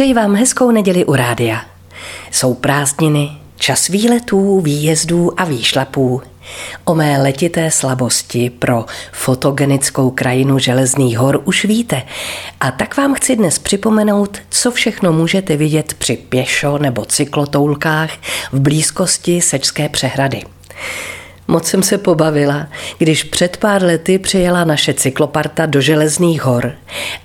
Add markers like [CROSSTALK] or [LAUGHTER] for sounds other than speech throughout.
Přeji vám hezkou neděli u rádia. Jsou prázdniny, čas výletů, výjezdů a výšlapů. O mé letité slabosti pro fotogenickou krajinu Železných hor už víte. A tak vám chci dnes připomenout, co všechno můžete vidět při pěšo nebo cyklotoulkách v blízkosti Sečské přehrady. Moc jsem se pobavila, když před pár lety přijela naše cykloparta do Železných hor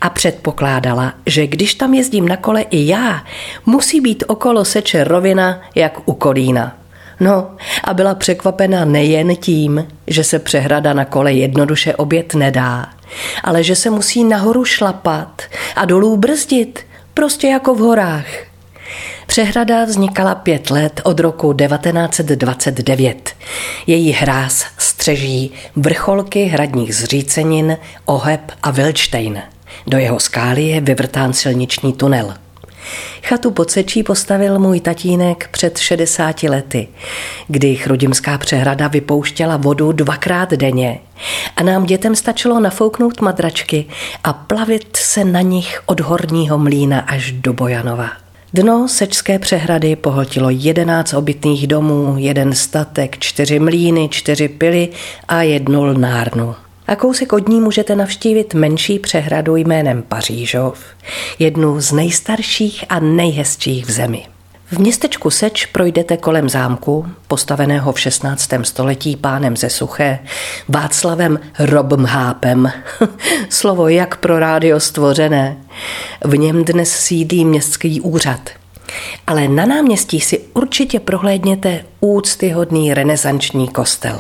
a předpokládala, že když tam jezdím na kole i já, musí být okolo seče rovina jak u Kolína. No a byla překvapena nejen tím, že se přehrada na kole jednoduše obět nedá, ale že se musí nahoru šlapat a dolů brzdit, prostě jako v horách. Přehrada vznikala pět let od roku 1929. Její hráz střeží vrcholky hradních zřícenin Oheb a Vilčtejn. Do jeho skály je vyvrtán silniční tunel. Chatu pod Sečí postavil můj tatínek před 60 lety, kdy chrudimská přehrada vypouštěla vodu dvakrát denně a nám dětem stačilo nafouknout madračky a plavit se na nich od horního mlína až do Bojanova. Dno Sečské přehrady pohltilo jedenáct obytných domů, jeden statek, čtyři mlíny, čtyři pily a jednu lnárnu. A kousek od ní můžete navštívit menší přehradu jménem Pařížov, jednu z nejstarších a nejhezčích v zemi. V městečku Seč projdete kolem zámku, postaveného v 16. století pánem ze Suché, Václavem Robmhápem. [LAUGHS] Slovo jak pro rádio stvořené. V něm dnes sídlí městský úřad. Ale na náměstí si určitě prohlédněte úctyhodný renesanční kostel.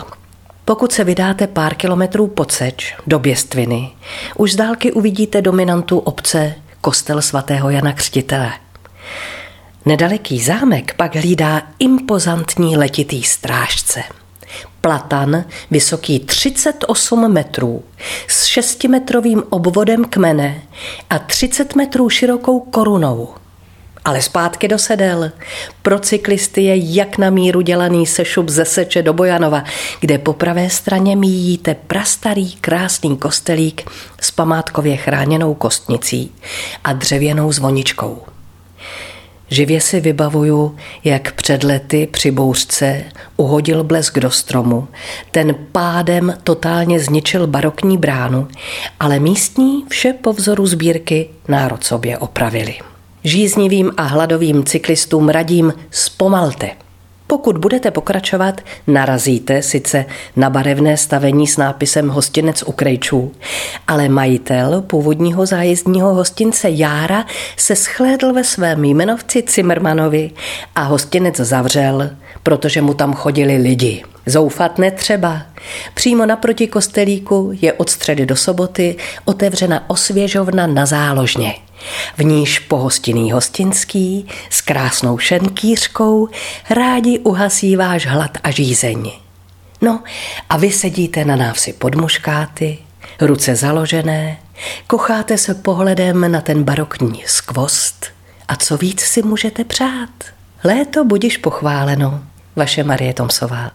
Pokud se vydáte pár kilometrů pod Seč do Běstviny, už z dálky uvidíte dominantu obce kostel svatého Jana Křtitele – Nedaleký zámek pak hlídá impozantní letitý strážce. Platan, vysoký 38 metrů, s 6-metrovým obvodem kmene a 30 metrů širokou korunou. Ale zpátky do sedel. Pro cyklisty je jak na míru dělaný sešup ze Seče do Bojanova, kde po pravé straně míjíte prastarý krásný kostelík s památkově chráněnou kostnicí a dřevěnou zvoničkou. Živě si vybavuju, jak před lety při bouřce uhodil blesk do stromu. Ten pádem totálně zničil barokní bránu, ale místní vše po vzoru sbírky národ sobě opravili. Žíznivým a hladovým cyklistům radím zpomalte – pokud budete pokračovat, narazíte sice na barevné stavení s nápisem Hostinec u Krejčů, ale majitel původního zájezdního hostince Jára se schlédl ve svém jmenovci Cimrmanovi a hostinec zavřel, protože mu tam chodili lidi. Zoufat netřeba. Přímo naproti kostelíku je od středy do soboty otevřena osvěžovna na záložně. V níž pohostinný hostinský s krásnou šenkýřkou rádi uhasí váš hlad a žízeň. No a vy sedíte na návsi pod muškáty, ruce založené, kocháte se pohledem na ten barokní skvost a co víc si můžete přát. Léto budiš pochváleno, vaše Marie Tomsová.